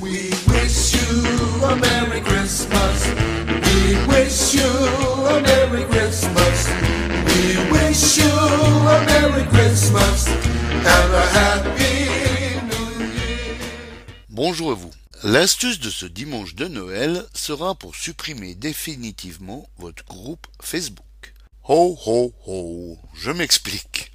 We wish you a Merry Christmas. We wish you a Merry Christmas. We wish you a Merry Christmas and a Happy New Year. Bonjour à vous. L'astuce de ce dimanche de Noël sera pour supprimer définitivement votre groupe Facebook. Ho ho ho, je m'explique.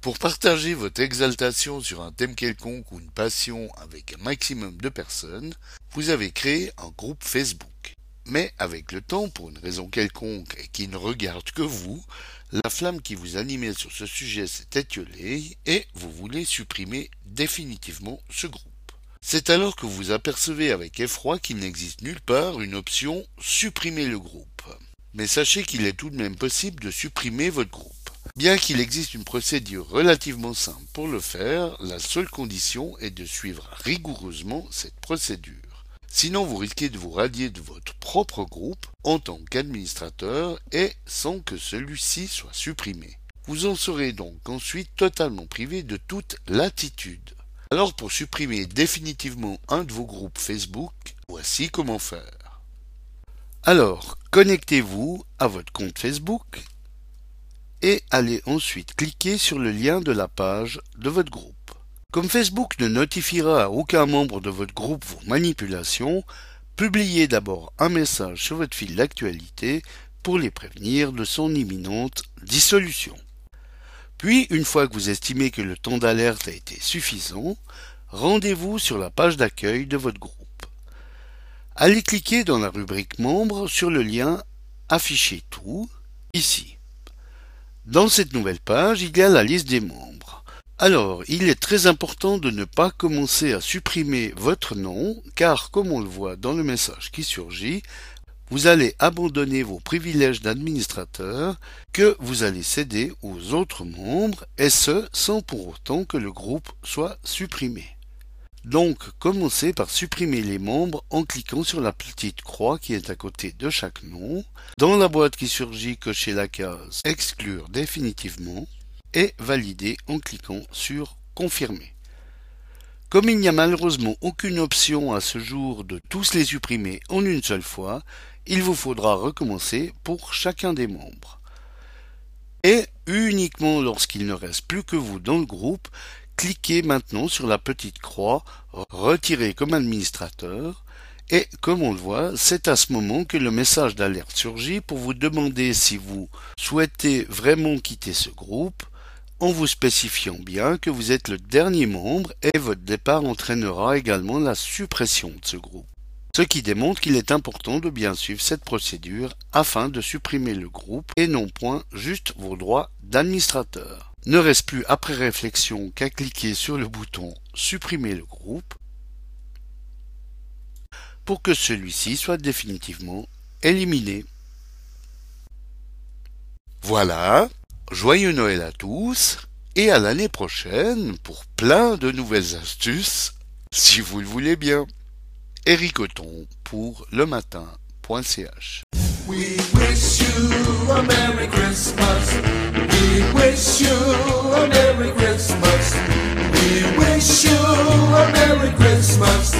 Pour partager votre exaltation sur un thème quelconque ou une passion avec un maximum de personnes, vous avez créé un groupe Facebook. Mais avec le temps, pour une raison quelconque et qui ne regarde que vous, la flamme qui vous animait sur ce sujet s'est étiolée et vous voulez supprimer définitivement ce groupe. C'est alors que vous apercevez avec effroi qu'il n'existe nulle part une option supprimer le groupe. Mais sachez qu'il est tout de même possible de supprimer votre groupe. Bien qu'il existe une procédure relativement simple pour le faire, la seule condition est de suivre rigoureusement cette procédure. Sinon vous risquez de vous radier de votre propre groupe en tant qu'administrateur et sans que celui-ci soit supprimé. Vous en serez donc ensuite totalement privé de toute latitude. Alors pour supprimer définitivement un de vos groupes Facebook, voici comment faire. Alors, connectez-vous à votre compte Facebook et allez ensuite cliquer sur le lien de la page de votre groupe. Comme Facebook ne notifiera à aucun membre de votre groupe vos manipulations, publiez d'abord un message sur votre fil d'actualité pour les prévenir de son imminente dissolution. Puis, une fois que vous estimez que le temps d'alerte a été suffisant, rendez-vous sur la page d'accueil de votre groupe. Allez cliquer dans la rubrique Membres sur le lien Afficher tout, ici. Dans cette nouvelle page, il y a la liste des membres. Alors, il est très important de ne pas commencer à supprimer votre nom, car comme on le voit dans le message qui surgit, vous allez abandonner vos privilèges d'administrateur que vous allez céder aux autres membres, et ce sans pour autant que le groupe soit supprimé. Donc, commencez par supprimer les membres en cliquant sur la petite croix qui est à côté de chaque nom. Dans la boîte qui surgit, cochez la case Exclure définitivement et valider en cliquant sur Confirmer. Comme il n'y a malheureusement aucune option à ce jour de tous les supprimer en une seule fois, il vous faudra recommencer pour chacun des membres. Et uniquement lorsqu'il ne reste plus que vous dans le groupe, cliquez maintenant sur la petite croix Retirer comme administrateur et comme on le voit, c'est à ce moment que le message d'alerte surgit pour vous demander si vous souhaitez vraiment quitter ce groupe en vous spécifiant bien que vous êtes le dernier membre et votre départ entraînera également la suppression de ce groupe. Ce qui démontre qu'il est important de bien suivre cette procédure afin de supprimer le groupe et non point juste vos droits d'administrateur. Ne reste plus après réflexion qu'à cliquer sur le bouton Supprimer le groupe pour que celui-ci soit définitivement éliminé. Voilà, joyeux Noël à tous et à l'année prochaine pour plein de nouvelles astuces, si vous le voulez bien. Eric pour le matin.ch. We. wish you a Merry Christmas. We wish you a Merry Christmas.